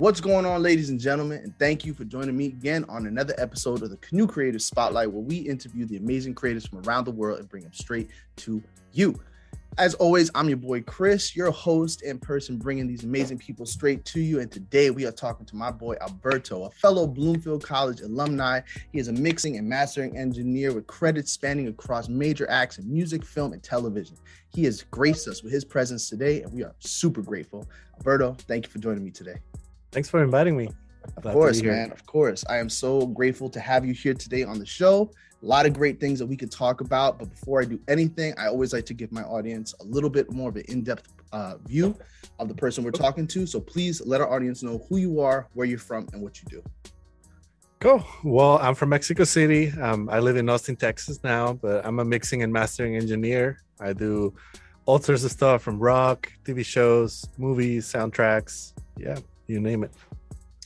What's going on, ladies and gentlemen? And thank you for joining me again on another episode of the Canoe Creative Spotlight, where we interview the amazing creators from around the world and bring them straight to you. As always, I'm your boy Chris, your host and person bringing these amazing people straight to you. And today we are talking to my boy Alberto, a fellow Bloomfield College alumni. He is a mixing and mastering engineer with credits spanning across major acts in music, film, and television. He has graced us with his presence today, and we are super grateful. Alberto, thank you for joining me today. Thanks for inviting me. Of course, man. Of course. I am so grateful to have you here today on the show a lot of great things that we could talk about. But before I do anything, I always like to give my audience a little bit more of an in depth uh, view of the person we're talking to. So please let our audience know who you are, where you're from, and what you do. Cool. Well, I'm from Mexico City. Um, I live in Austin, Texas now, but I'm a mixing and mastering engineer. I do all sorts of stuff from rock, TV shows, movies, soundtracks. Yeah, you name it.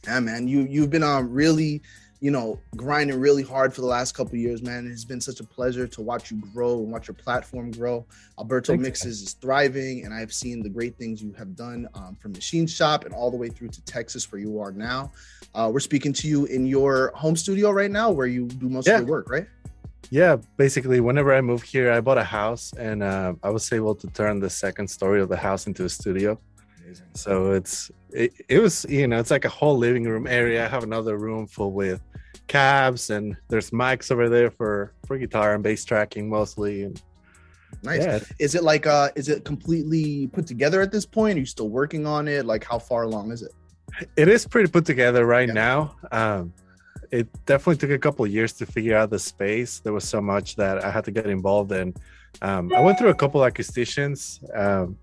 Yeah, man. You you've been um really you know, grinding really hard for the last couple years, man. It's been such a pleasure to watch you grow and watch your platform grow. Alberto Thanks, Mixes is thriving, and I've seen the great things you have done um, from Machine Shop and all the way through to Texas, where you are now. Uh, we're speaking to you in your home studio right now, where you do most yeah. of your work, right? Yeah, basically, whenever I moved here, I bought a house, and uh, I was able to turn the second story of the house into a studio. Amazing. So it's it, it was you know it's like a whole living room area. I have another room full with cabs and there's mics over there for for guitar and bass tracking mostly and nice yeah. is it like uh is it completely put together at this point are you still working on it like how far along is it it is pretty put together right yeah. now um it definitely took a couple years to figure out the space there was so much that i had to get involved in um, i went through a couple of acquisitions um,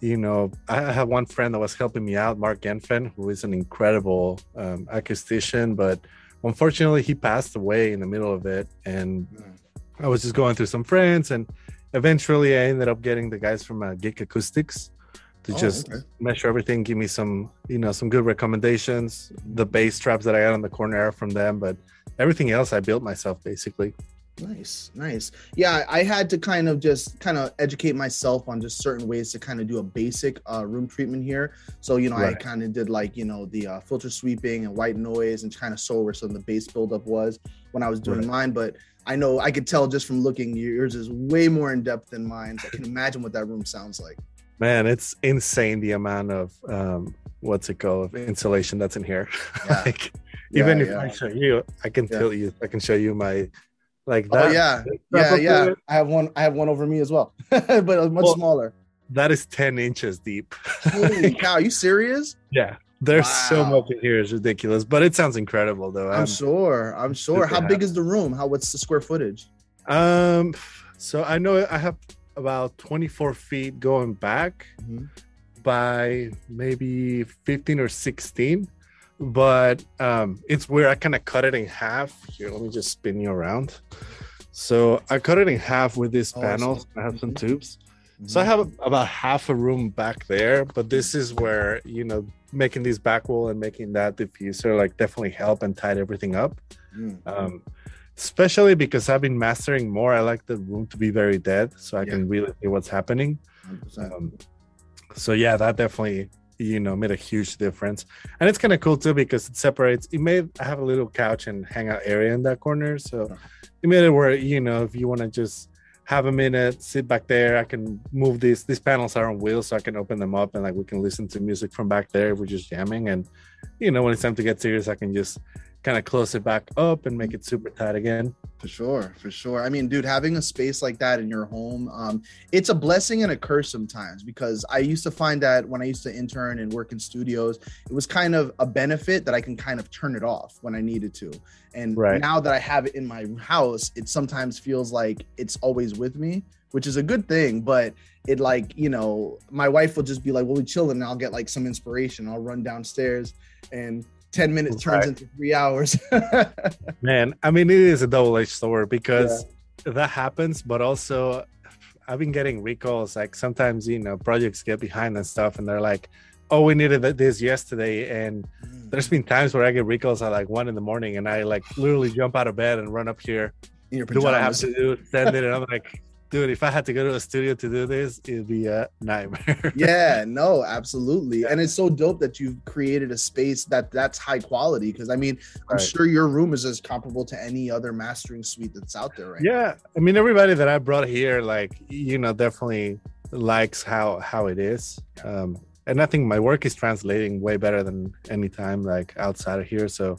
you know, I have one friend that was helping me out, Mark Genfen, who is an incredible um, acoustician, but unfortunately he passed away in the middle of it and i was just going through some friends and eventually i ended up getting the guys from uh, GIK Acoustics to oh, just okay. measure everything give me some you know some good recommendations the bass traps that i got on the corner from them but everything else i built myself basically Nice, nice. Yeah, I had to kind of just kind of educate myself on just certain ways to kind of do a basic uh, room treatment here. So you know, right. I kind of did like you know the uh, filter sweeping and white noise and kind of saw where some of the bass buildup was when I was doing right. mine. But I know I could tell just from looking, yours is way more in depth than mine. So I can imagine what that room sounds like. Man, it's insane the amount of um, what's it called of insulation that's in here. Yeah. like, yeah, even if yeah. I show you, I can tell you, I can show you my like oh, that. Oh yeah, yeah, yeah. I have one. I have one over me as well, but much well, smaller. That is ten inches deep. Holy cow! Are you serious? Yeah. There's wow. so much in here. It's ridiculous, but it sounds incredible though. I'm, I'm sure. I'm sure. How big is the room? How what's the square footage? Um, so I know I have about 24 feet going back mm-hmm. by maybe 15 or 16 but um, it's where I kind of cut it in half. Here, let me just spin you around. So I cut it in half with these oh, panels. I have some tubes. Mm-hmm. So I have about half a room back there, but this is where you know making these back wall and making that diffuser like definitely help and tied everything up. Mm-hmm. Um, especially because I've been mastering more. I like the room to be very dead, so I yeah. can really see what's happening. Um, so yeah, that definitely you know made a huge difference. And it's kind of cool too because it separates it made i have a little couch and hangout area in that corner. So it made it where you know if you want to just have a minute sit back there i can move these these panels are on wheels so i can open them up and like we can listen to music from back there we're just jamming. And you know when it's time to get serious i can just kind of close it back up and make it super tight again. For sure, for sure. I mean, dude, having a space like that in your home, um, it's a blessing and a curse sometimes because I used to find that when I used to intern and work in studios, it was kind of a benefit that I can kind of turn it off when I needed to. And right. now that I have it in my house, it sometimes feels like it's always with me, which is a good thing. But it like, you know, my wife will just be like, well, we chilling and I'll get like some inspiration. I'll run downstairs and 10 minutes turns right. into three hours. Man, I mean, it is a double edged sword because yeah. that happens, but also I've been getting recalls. Like sometimes, you know, projects get behind and stuff, and they're like, oh, we needed this yesterday. And mm. there's been times where I get recalls at like one in the morning, and I like literally jump out of bed and run up here, do what I have to do, send it. And I'm like, dude, if I had to go to a studio to do this, it'd be a nightmare. yeah, no, absolutely. And it's so dope that you've created a space that that's high quality. Cause I mean, I'm Right. sure your room is as comparable to any other mastering suite that's out there right yeah. I mean, everybody that I brought here, like, you know, definitely likes how how it is. Um, and I think my work is translating way better than any time like outside of here. So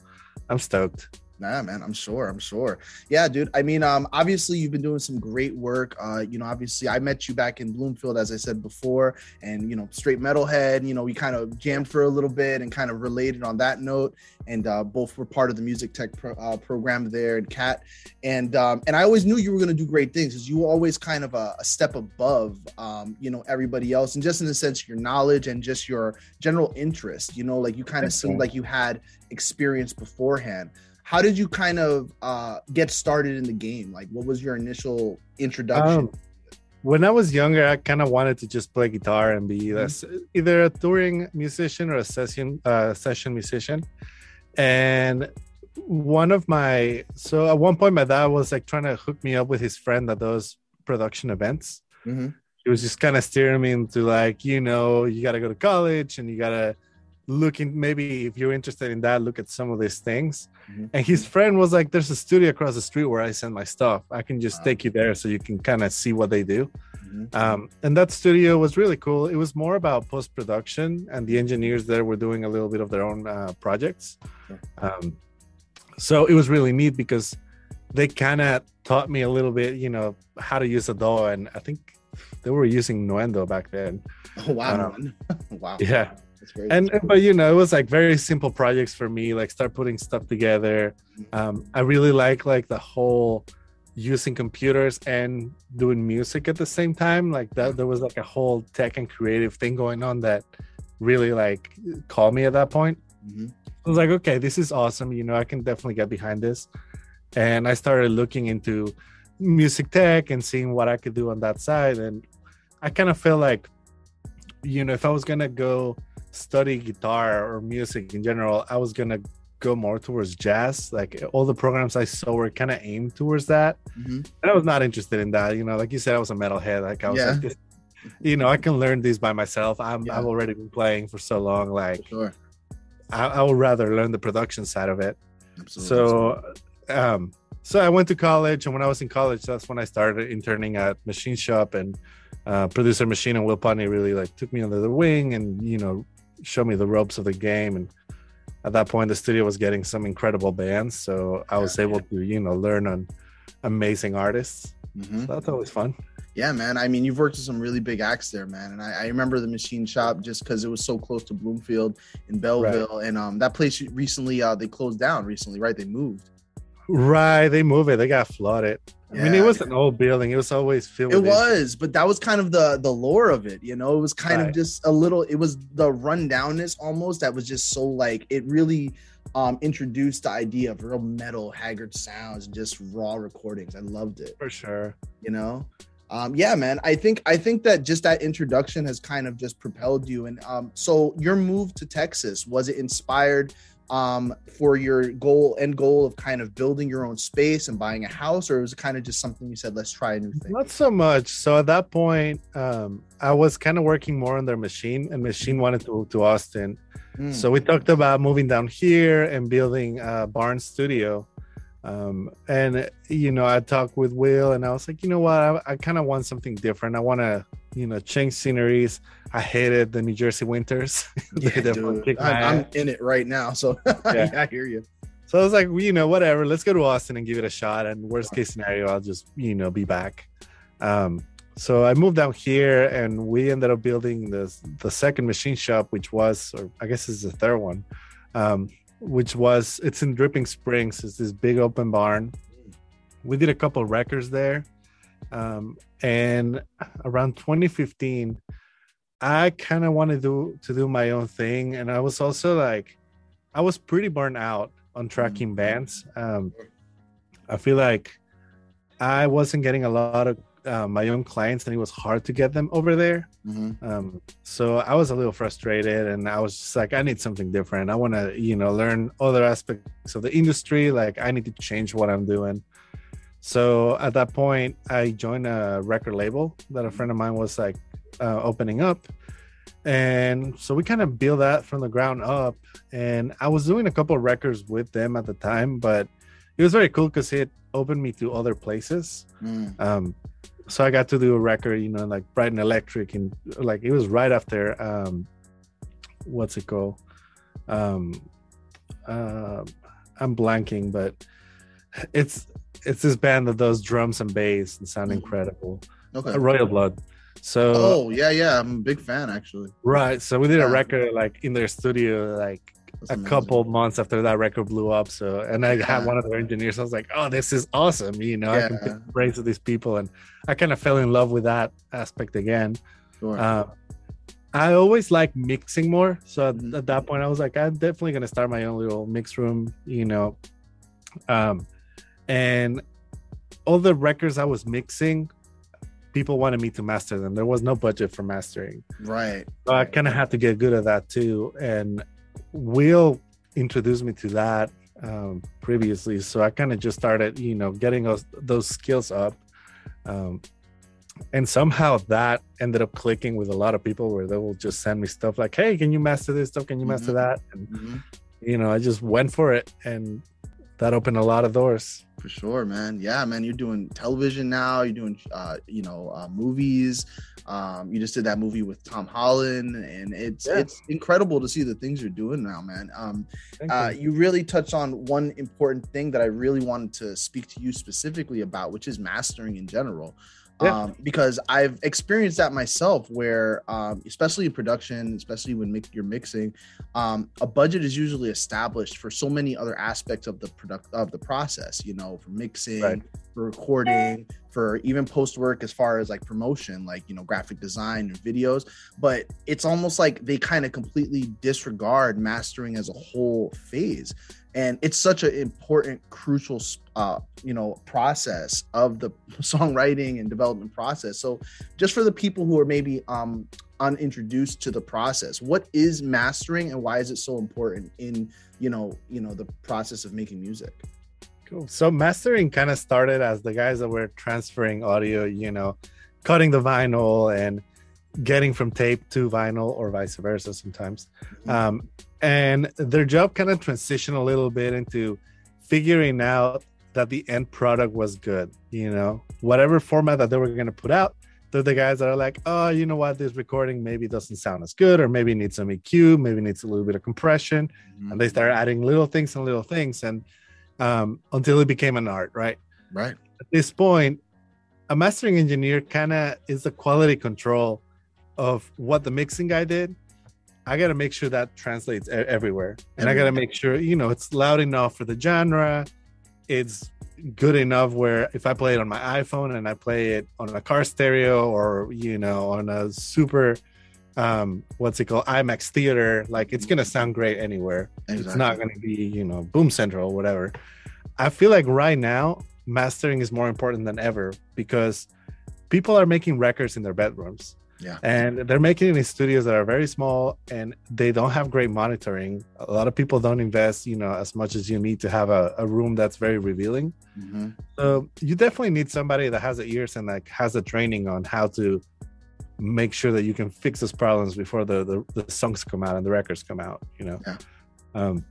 I'm stoked. Nah, man, I'm sure. I'm sure. Yeah, dude. I mean, um, obviously you've been doing some great work. Uh, you know, obviously I met you back in Bloomfield, as I said before, and you know, straight metalhead. You know, we kind of jammed for a little bit and kind of related on that note. And uh, both were part of the music tech pro- uh, program there and Cat. And um, and I always knew you were going to do great things because you were always kind of a, a step above, um, you know, everybody else, and just in the sense of your knowledge and just your general interest. You know, like you kind of seemed like you had experience beforehand how did you kind of uh, get started in the game? Like, what was your initial introduction? Um, when I was younger, I kind of wanted to just play guitar and be a s either a touring musician or a session uh, session musician. And one of my so at one point, my dad was like trying to hook me up with his friend that does production events. Mhm. He was just kind of steering me into like, you know, you got to go to college and you got to look in maybe if you're interested in that, look at some of these things. Mhm. And his friend was like, "There's a studio across the street where I send my stuff. I can just Wow. take you there so you can kind of see what they do." Mhm. Um, and that studio was really cool. It was more about post production, and the engineers there were doing a little bit of their own uh, projects. Sure. Um, so it was really neat because they kind of taught me a little bit, you know, how to use a DAW, and I think they were using Nuendo back then. Oh, wow, um, wow. Yeah, Very and but you know, it was like very simple projects for me. Like start putting stuff together. Um, I really like like the whole using computers and doing music at the same time. Like that, there was like a whole tech and creative thing going on that really like called me at that point. Mhm. I was like, okay, this is awesome. You know, I can definitely get behind this. And I started looking into music tech and seeing what I could do on that side. And I kind of feel like, you know, if I was going to go study guitar or music in general, I was to go more towards jazz. Like all the programs I saw were kind of aimed towards that. Mhm. And I was not interested in that. You know, like you said, I was a metalhead. Like I was Yeah. like, this, you know, I can learn these by myself. I'm, Yeah. I've already been playing for so long. Like, Sure. I, I would rather learn the production side of it. Absolutely. So, um, so I went to college, and when I was in college, that's when I started interning at Machine Shop, and uh, producer Machine and Will Putney really like took me under the wing, and you know, showed me the ropes of the game. And at that point, the studio was getting some incredible bands, so I was able to you know learn on amazing artists. Mhm. So that's always fun. Yeah, man. I mean, you've worked with some really big acts there, man. And I, I remember the machine shop just because it was so close to Bloomfield in Belleville. And um, that place recently, uh, they closed down recently, right? They moved. Right, they move it. They got flooded. I mean, it was an old building. It was always filled. It was, but that was kind of the the lore of it, you know. It was kind of just a little. It was the rundownness almost that was just so like it really um introduced the idea of real metal, haggard sounds, and just raw recordings. I loved it, for sure. you know. Um, yeah, man. I think I think that just that introduction has kind of just propelled you. And um, so your move to Texas was it inspired um for your goal end goal of kind of building your own space and buying a house, or was it kind of just something you said, let's try a new thing? Not so much. So at that point, um, I was kind of working more on their machine, and machine wanted to move to Austin. Mm. So we talked about moving down here and building a barn studio. Um, and you know, I talked with Will, and I was like, you know what, I, I kind of want something different. I want to, you know, change sceneries. I hated the New Jersey winters. Yeah, dude. I'm, I'm in it right now, so yeah. I hear you. So I was like, well, you know, whatever. Let's go to Austin and give it a shot. And worst case scenario, I'll just, you know, be back. Um, so I moved down here, and we ended up building the the second machine shop, which was, or I guess it's the third one, um, which was it's in Dripping Springs. It's this big open barn. We did a couple records there, um, and around 2015, I kind of wanted to to do my own thing, and I was also like, I was pretty burnt out on tracking bands. Um, I feel like I wasn't getting a lot of uh, my own clients, and it was hard to get them over there. Mhm. Um, so I was a little frustrated, and I was just like, I need something different. I want to, you know, learn other aspects of the industry. Like I need to change what I'm doing. So at that point, I joined a record label that a friend of mine was like uh, opening up. And so we kind of built that from the ground up. And I was doing a couple of records with them at the time, but it was very cool because it opened me to other places. Mm. Um, so I got to do a record, you know, like Brighton Electric, and like it was right after um, what's it called? Um, uh, I'm blanking, but it's it's this band that does drums and bass and sound mm-hmm. incredible. Okay. Royal Blood. So Oh yeah, yeah. I'm a big fan actually. Right. So we did yeah. a record like in their studio like That's a amazing. couple months after that record blew up. So and I yeah. had one of their engineers. I was like, Oh, this is awesome. You know, yeah. I can pick brains with these people and I kind of fell in love with that aspect again. Sure. Uh, I always like mixing more. So mm-hmm. at that point I was like, I'm definitely gonna start my own little mix room, you know. Um and all the records I was mixing, people wanted me to master them. There was no budget for mastering. Right. So I kind of had to get good at that too. And Will introduced me to that um, previously. So I kind of just started, you know, getting those, those skills up. Um, and somehow that ended up clicking with a lot of people where they will just send me stuff like, hey, can you master this stuff? Can you master mm-hmm. that? And, mm-hmm. you know, I just went for it. And that opened a lot of doors. For sure, man. Yeah, man. You're doing television now. You're doing, uh, you know, uh, movies. Um, you just did that movie with Tom Holland, and it's yeah. it's incredible to see the things you're doing now, man. Um, uh, you. you really touched on one important thing that I really wanted to speak to you specifically about, which is mastering in general yeah. um, because I've experienced that myself, where um, especially in production, especially when mi- you're mixing, um, a budget is usually established for so many other aspects of the product of the process. You know, for mixing, right. for recording, for even post work as far as like promotion, like you know, graphic design and videos. But it's almost like they kind of completely disregard mastering as a whole phase and it's such an important crucial uh, you know process of the songwriting and development process. So just for the people who are maybe um unintroduced to the process what is mastering and why is it so important in you know you know the process of making music? Cool. So mastering kind of started as the guys that were transferring audio you know cutting the vinyl and getting from tape to vinyl or vice versa sometimes. Mm-hmm. um, and their job kind of transitioned a little bit into figuring out that the end product was good you know? Whatever format that they were going to put out they're the guys that are like oh you know what? This recording maybe doesn't sound as good or maybe needs some eq maybe needs a little bit of compression. Mm-hmm. and they start adding little things and little things and um, until it became an art right? Right. At this point a mastering engineer kind of is the quality control of what the mixing guy did I got to make sure that translates everywhere. And I got to make sure, you know, it's loud enough for the genre. It's good enough where if I play it on my iPhone and I play it on a car stereo or, you know, on a super, um, what's it called, IMAX theater, like it's going to sound great anywhere. Exactly. It's not going to be, you know, boom central, or whatever. I feel like right now, mastering is more important than ever because people are making records in their bedrooms yeah. And they're making it in studios that are very small and they don't have great monitoring. A lot of people don't invest, you know, as much as you need to have a, a room that's very revealing. Mm-hmm. So you definitely need somebody that has the ears and like has the training on how to make sure that you can fix those problems before the, the, the songs come out and the records come out, you know. Yeah. Um,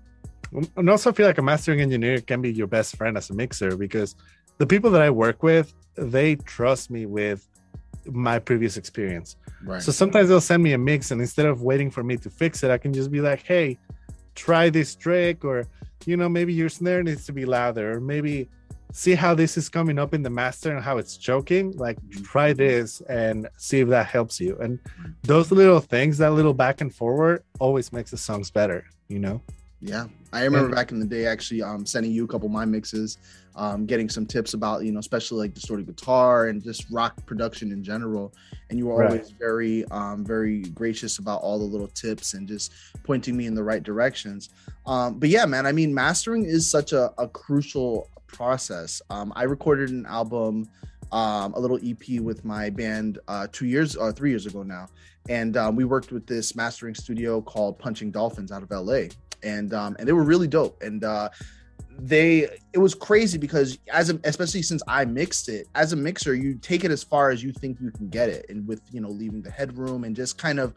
and also feel like a mastering engineer can be your best friend as a mixer because the people that I work with, they trust me with my previous experience. Right. So sometimes they'll send me a mix, and instead of waiting for me to fix it, I can just be like, "Hey, try this trick," or you know, maybe your snare needs to be louder, or maybe see how this is coming up in the master and how it's choking. Like, mm-hmm. try this and see if that helps you. And those little things, that little back and forward, always makes the songs better. You know. Yeah, I remember back in the day actually um, sending you a couple of my mixes, um, getting some tips about you know especially like distorted guitar and just rock production in general. And you were always right. very um, very gracious about all the little tips and just pointing me in the right directions. Um, but yeah, man, I mean mastering is such a, a crucial process. Um, I recorded an album. Um, a little EP with my band uh, two years or uh, three years ago now, and um, we worked with this mastering studio called Punching Dolphins out of LA and um, and they were really dope. And uh, they it was crazy because as a, especially since I mixed it as a mixer, you take it as far as you think you can get it, and with you know leaving the headroom and just kind of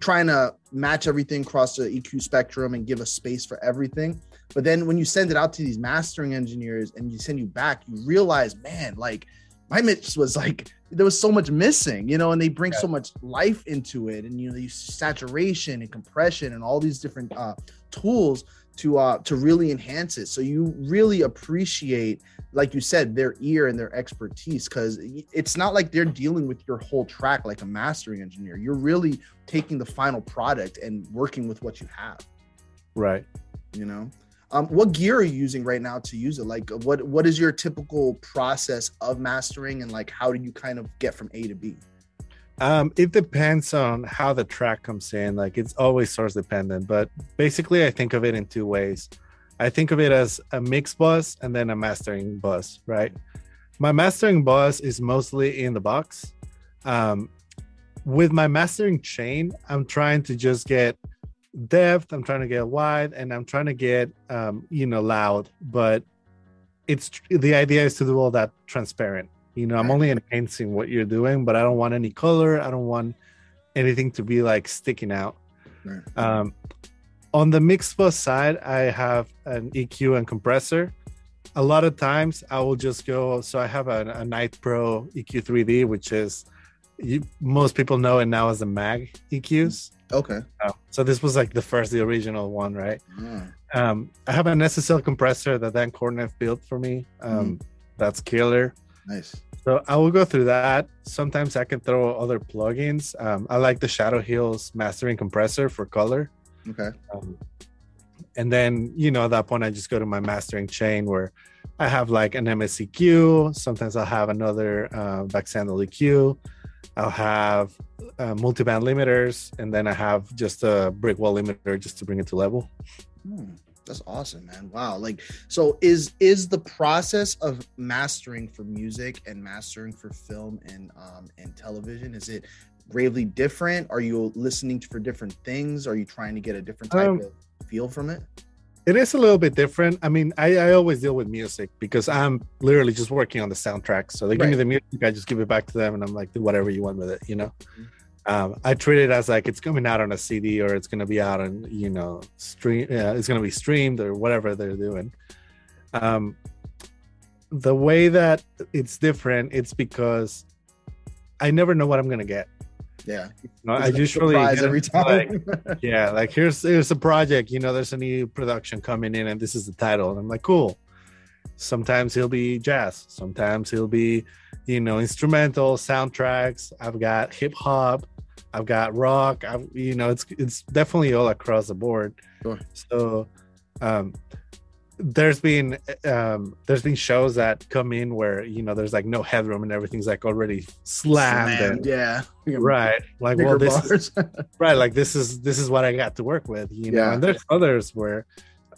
trying to match everything across the EQ spectrum and give a space for everything. But then when you send it out to these mastering engineers and you send you back, you realize, man, like my mix was like there was so much missing, you know, and they bring yeah. so much life into it, and you know, you saturation and compression and all these different uh, tools to uh to really enhance it. So you really appreciate like you said their ear and their expertise because it's not like they're dealing with your whole track like a mastering engineer. You're really taking the final product and working with what you have. Right. You know um, what gear are you using right now to use it like what what is your typical process of mastering and like how do you kind of get from a to b um, it depends on how the track comes in. Like it's always source dependent, but basically, I think of it in two ways. I think of it as a mix bus and then a mastering bus, right? My mastering bus is mostly in the box. Um, with my mastering chain, I'm trying to just get depth, I'm trying to get wide, and I'm trying to get, um, you know, loud. But it's the idea is to do all that transparent. You know, I'm only enhancing what you're doing, but I don't want any color. I don't want anything to be like sticking out. Right. Um, on the mix bus side, I have an EQ and compressor. A lot of times I will just go. So I have a, a Night Pro EQ 3D, which is you, most people know it now as the Maag EQs. Okay. Oh, so this was like the first, the original one, right? Um, I have an SSL compressor that Dan Korneff built for me. Um, mm. That's killer. Nice. So I will go through that. Sometimes I can throw other plugins. Um, I like the Shadow Hills mastering compressor for color. Okay. Um, and then you know at that point I just go to my mastering chain where I have like an MSEQ. Sometimes I'll have another uh, Baxandall EQ. I'll have uh, multiband limiters, and then I have just a brick wall limiter just to bring it to level. Hmm. That's awesome, man. Wow. Like so is is the process of mastering for music and mastering for film and um and television is it gravely different? Are you listening for different things? Are you trying to get a different type um, of feel from it? It is a little bit different. I mean, I, I always deal with music because I'm literally just working on the soundtrack. So they give right. me the music, I just give it back to them, and I'm like, do whatever you want with it, you know. Mm-hmm um, I treat it as like it's coming out on a CD or it's going to be out on you know stream. It's going to be streamed or whatever they're doing. Um, the way that it's different, it's because I never know what I'm going to get. Yeah, I usually every time. Like, yeah, like here's here's a project. You know, there's a new production coming in, and this is the title. And I'm like, cool. Sometimes he'll be jazz. Sometimes he'll be, you know, instrumental soundtracks. I've got hip hop. I've got rock. I've you know it's it's definitely all across the board. Sure. So um there's been um there's been shows that come in where you know there's like no headroom and everything's like already slammed, slammed and, yeah right like well this is, right like this is this is what i got to work with you know yeah. and there's others where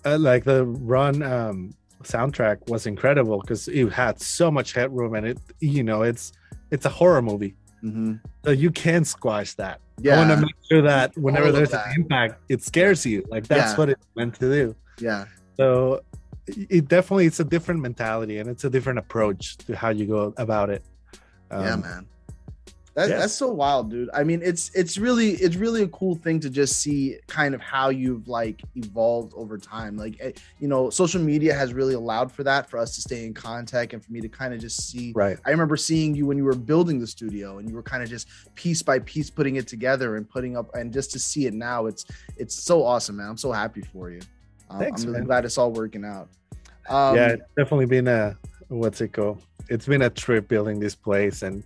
uh, like the run um soundtrack was incredible because it had so much headroom and it you know it's it's a horror movie Mm-hmm. So you can squash that. Yeah. I want to make sure that whenever there's that. an impact, it scares you. Like that's yeah. what it's meant to do. Yeah. So it definitely it's a different mentality and it's a different approach to how you go about it. Um, yeah, man. That, yeah. That's so wild, dude. I mean, it's it's really it's really a cool thing to just see kind of how you've like evolved over time. Like, eh, you know, social media has really allowed for that for us to stay in contact and for me to kind of just see. Right. I remember seeing you when you were building the studio and you were kind of just piece by piece putting it together and putting up and just to see it now, it's it's so awesome, man. I'm so happy for you. Thanks, I'm really man. glad it's all working out. Um, yeah, it's definitely been a what's it called? It's been a trip building this place and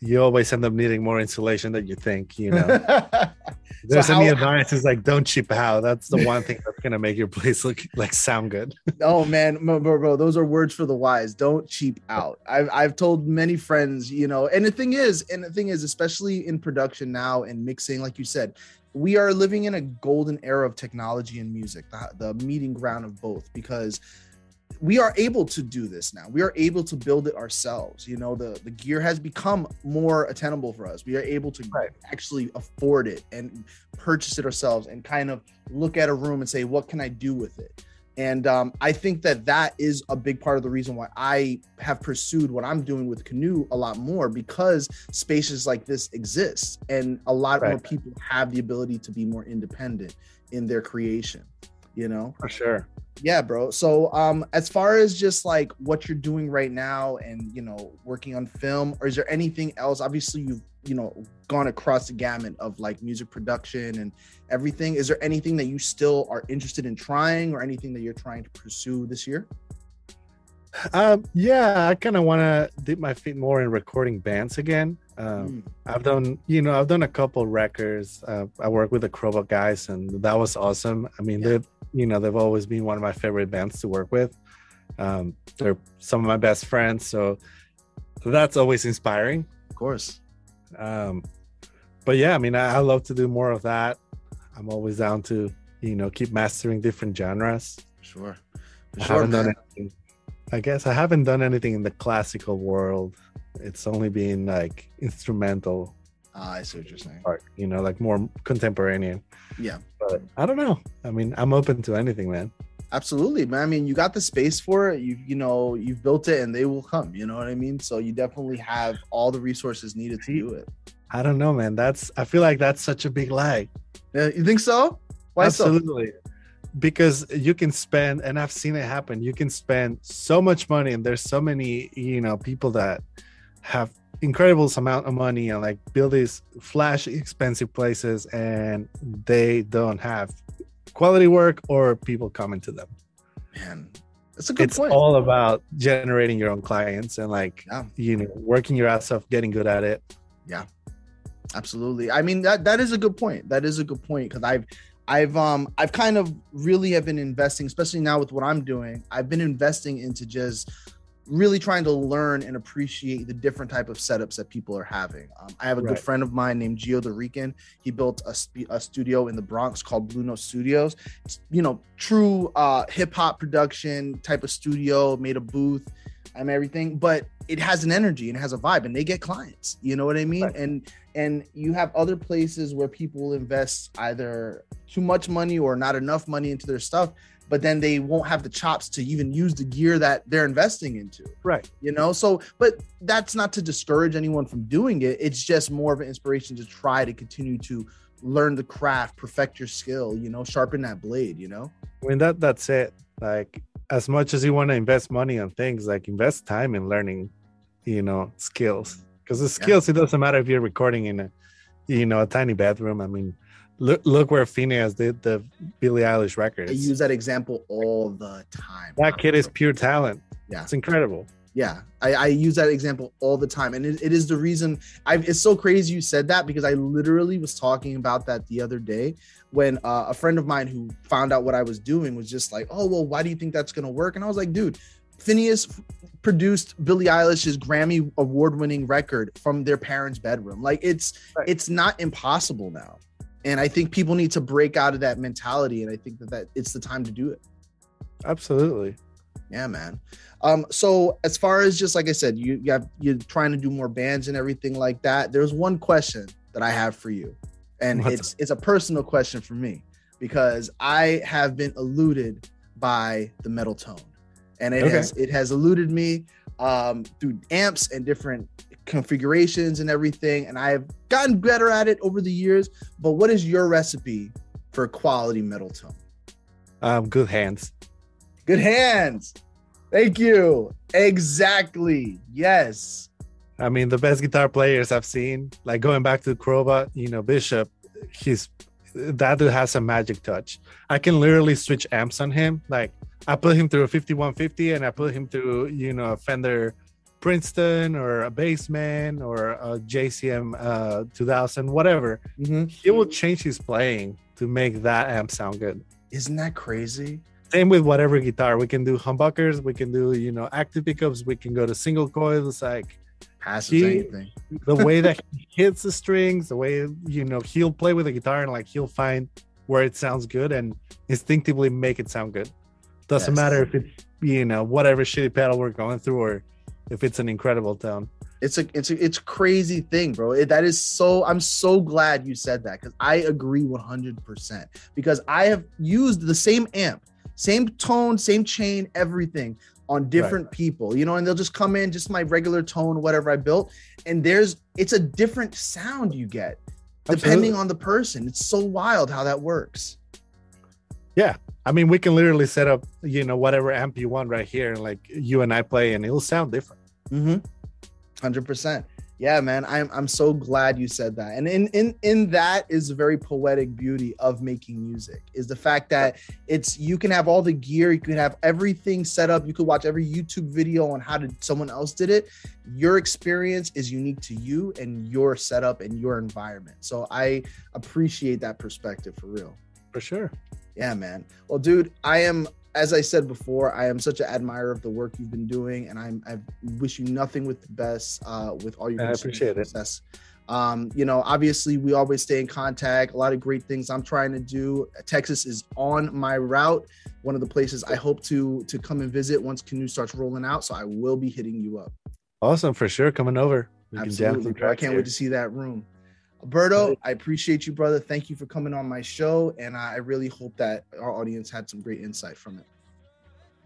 you always end up needing more insulation than you think, you know. there's so any advice is like don't cheap out. That's the one thing that's gonna make your place look like sound good. oh man, bro, bro, those are words for the wise. Don't cheap out. I've I've told many friends, you know, and the thing is, and the thing is, especially in production now and mixing, like you said, we are living in a golden era of technology and music, the, the meeting ground of both, because we are able to do this now. We are able to build it ourselves. You know, the the gear has become more attainable for us. We are able to right. actually afford it and purchase it ourselves and kind of look at a room and say, what can I do with it? And um, I think that that is a big part of the reason why I have pursued what I'm doing with Canoe a lot more because spaces like this exist and a lot right. more people have the ability to be more independent in their creation, you know? For sure. Yeah, bro. So um as far as just like what you're doing right now and you know working on film, or is there anything else? Obviously you've you know gone across the gamut of like music production and everything. Is there anything that you still are interested in trying or anything that you're trying to pursue this year? Um, yeah, I kind of want to dip my feet more in recording bands again. Um, mm. I've done, you know, I've done a couple records. Uh, I work with the Crowbar guys, and that was awesome. I mean, yeah. You know, they've always been one of my favorite bands to work with. Um, they're some of my best friends, so that's always inspiring. Of course. Um, but yeah, I mean, I, I love to do more of that. I'm always down to, you know, keep mastering different genres. Sure. I sure, haven't man. done anything. I guess I haven't done anything in the classical world it's only been like instrumental. Ah, I see what you're saying. Art, you know, like more contemporary. Yeah. But I don't know. I mean, I'm open to anything, man. Absolutely, man. I mean, you got the space for it. You you know, you've built it and they will come, you know what I mean? So you definitely have all the resources needed to do it. I don't know, man. That's I feel like that's such a big lie. Yeah, you think so? Why Absolutely. So? because you can spend and i've seen it happen you can spend so much money and there's so many you know people that have incredible amount of money and like build these flashy expensive places and they don't have quality work or people coming to them man that's a good point. it's point. all about generating your own clients and like yeah. you know working your ass off getting good at it yeah absolutely i mean that that is a good point that is a good point because i've I've um I've kind of really have been investing, especially now with what I'm doing. I've been investing into just really trying to learn and appreciate the different type of setups that people are having. Um, I have a right. good friend of mine named Gio the Rican. He built a, a, studio in the Bronx called Blue Note Studios. It's, you know, true uh, hip hop production type of studio, made a booth and everything, but it has an energy and it has a vibe, and they get clients. You know what I mean? Right. And and you have other places where people invest either too much money or not enough money into their stuff but then they won't have the chops to even use the gear that they're investing into. Right. You know, so, but that's not to discourage anyone from doing it. It's just more of an inspiration to try to continue to learn the craft, perfect your skill, you know, sharpen that blade, you know? I mean, that, that's it. Like, as much as you want to invest money on things, like invest time in learning, you know, skills. Because the skills, yeah. it doesn't matter if you're recording in a, you know, a tiny bathroom. I mean, Look, look where Finneas did the Billie Eilish records. I use that example all the time. That kid is pure talent. Yeah, it's incredible. Yeah, I, I use that example all the time, and it, it is the reason. I it's so crazy you said that because I literally was talking about that the other day when uh, a friend of mine who found out what I was doing was just like, "Oh, well, why do you think that's gonna work?" And I was like, "Dude, Finneas produced Billie Eilish's Grammy award-winning record from their parents' bedroom. Like it's right. it's not impossible now." And i think people need to break out of that mentality and i think that, that it's the time to do it. Absolutely. Yeah man. Um so as far as just like i said you, you have you're trying to do more bands and everything like that there's one question that i have for you. And What's it's it's a personal question for me because i have been eluded by the metal tone. And it okay. has it has eluded me um through amps and different configurations and everything. And I've gotten better at it over the years. But what is your recipe for quality metal tone? Um, good hands. Good hands. Thank you. Exactly. Yes. I mean, the best guitar players I've seen, like going back to Crowbar, you know, Bishop, he's that dude has a magic touch. I can literally switch amps on him. Like I put him through a 5150 and I put him through, you know, a Fender Princeton or a Bassman or a JCM uh, 2000, whatever, mm-hmm. he will change his playing to make that amp sound good. Isn't that crazy? Same with whatever guitar. We can do humbuckers, we can do, you know, active pickups, we can go to single coils, like passive anything. the way that he hits the strings, the way, you know, he'll play with the guitar and like he'll find where it sounds good and instinctively make it sound good. Doesn't yes. matter if it's, you know, whatever shitty pedal we're going through or if it's an incredible town. It's a it's a it's crazy thing, bro. It, that is so. I'm so glad you said that because I agree 100. percent Because I have used the same amp same tone, same chain, everything on different right. people, you know, and they'll just come in just my regular tone, whatever I built. And there's it's a different sound you get depending Absolutely. on the person. It's so wild how that works. Yeah. I mean, we can literally set up, you know, whatever amp you want right here, and like you and I play, and it'll sound different. Mm-hmm. Hundred percent. Yeah, man. I'm I'm so glad you said that. And in in in that is a very poetic beauty of making music is the fact that it's you can have all the gear, you can have everything set up, you could watch every YouTube video on how did someone else did it. Your experience is unique to you and your setup and your environment. So I appreciate that perspective for real. For sure. Yeah, man. Well, dude, I am as I said before, I am such an admirer of the work you've been doing, and I'm I wish you nothing with the best uh, with all your I appreciate success. it. Um, you know, obviously, we always stay in contact. A lot of great things I'm trying to do. Texas is on my route. One of the places I hope to to come and visit once Canoe starts rolling out. So I will be hitting you up. Awesome, for sure, coming over. We Absolutely, I can't here. wait to see that room. Alberto, I appreciate you, brother. Thank you for coming on my show. And I really hope that our audience had some great insight from it.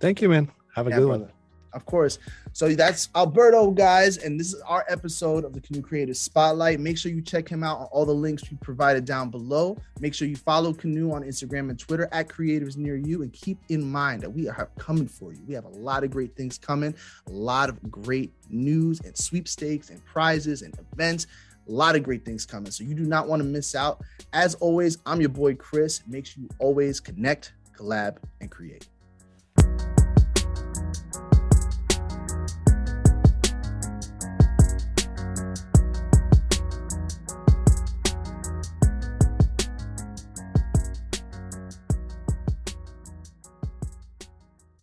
Thank you, man. Have a yeah, good brother. one. Of course. So that's Alberto, guys. And this is our episode of the Canoe Creative Spotlight. Make sure you check him out on all the links we provided down below. Make sure you follow Canoe on Instagram and Twitter at Creatives Near You. And keep in mind that we are coming for you. We have a lot of great things coming, a lot of great news and sweepstakes and prizes and events. A lot of great things coming. So you do not want to miss out. As always, I'm your boy Chris. Make sure you always connect, collab, and create.